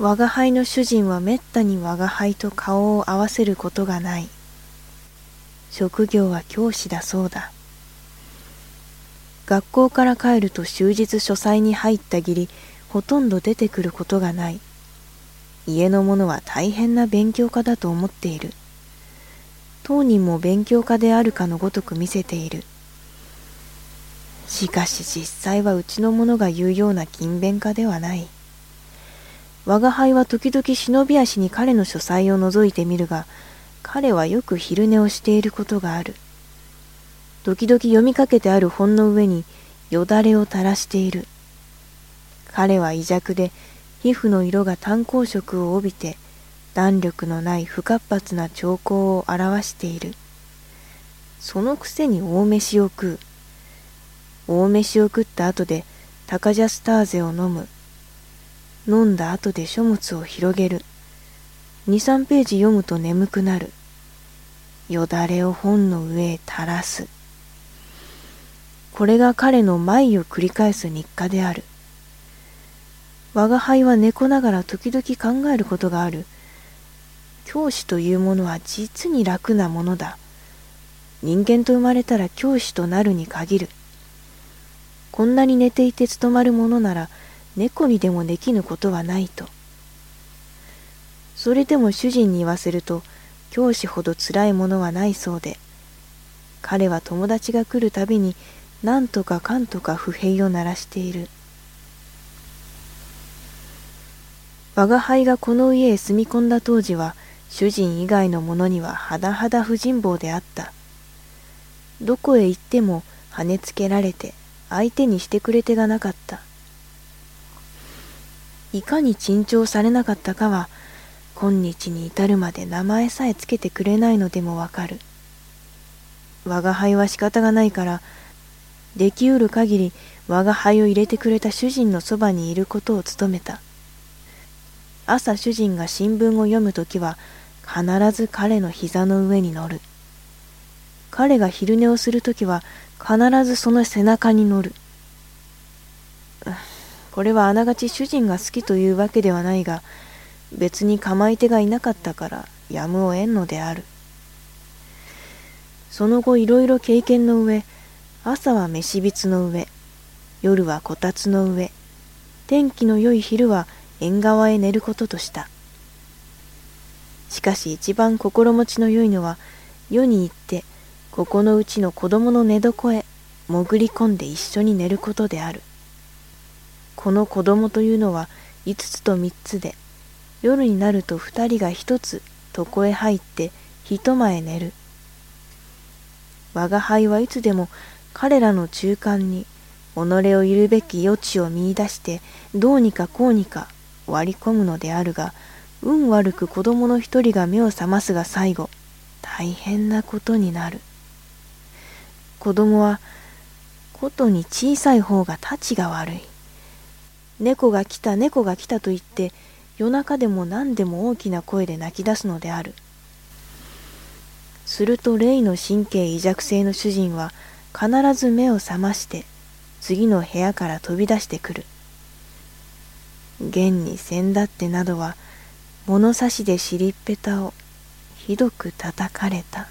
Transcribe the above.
我が輩の主人はめったに我が輩と顔を合わせることがない。職業は教師だそうだ。学校から帰ると終日書斎に入ったぎり、ほとんど出てくることがない。家の者は大変な勉強家だと思っている。当人も勉強家であるかのごとく見せている。しかし実際はうちの者が言うような勤勉家ではない。我が輩は時々忍び足に彼の書斎を覗いてみるが、彼はよく昼寝をしていることがある。時々読みかけてある本の上によだれを垂らしている。彼は微弱で皮膚の色が炭鉱色を帯びて弾力のない不活発な兆候を表している。そのくせに大飯を食う。大飯を食った後でタカジャスターゼを飲む。飲んだ後で書物を広げる。2、3ページ読むと眠くなる。よだれを本の上へ垂らす。これが彼の毎を繰り返す日課である。我が輩は猫ながら時々考えることがある。教師というものは実に楽なものだ。人間と生まれたら教師となるに限る。こんなに寝ていて務まるものなら猫にでもできぬことはないと。それでも主人に言わせると、教師ほど辛いものはないそうで、彼は友達が来るたびに何とかかんとか不平を鳴らしている。我が輩がこの家へ住み込んだ当時は、主人以外の者には甚だ不人望であった。どこへ行っても跳ねつけられて相手にしてくれ手がなかった。いかに珍重されなかったかは、今日に至るまで名前さえつけてくれないのでもわかる。我が輩は仕方がないから、できうる限り我が輩を入れてくれた主人のそばにいることを務めた。朝主人が新聞を読むときは、必ず彼の膝の上に乗る。彼が昼寝をするときは、必ずその背中に乗る。これはあながち主人が好きというわけではないが、別に構い手がいなかったからやむを得んのである。その後いろいろ経験の上、朝は飯びつの上、夜はこたつの上、天気の良い昼は縁側へ寝ることとした。しかし一番心持ちの良いのは、世に行って、ここのうちの子供の寝床へ潜り込んで一緒に寝ることである。この子供というのは5つと3つで、夜になると2人が1つ床へ入って一間へ寝る。我が輩はいつでも彼らの中間に己をいるべき余地を見いだしてどうにかこうにか割り込むのであるが、運悪く子供の一人が目を覚ますが最後、大変なことになる。子供は、ことに小さい方がたちが悪い。猫が来た猫が来たと言って夜中でも何でも大きな声で泣き出すのである。すると霊の神経微弱性の主人は必ず目を覚まして次の部屋から飛び出してくる。現に先だってなどは物差しで尻っぺたをひどく叩かれた。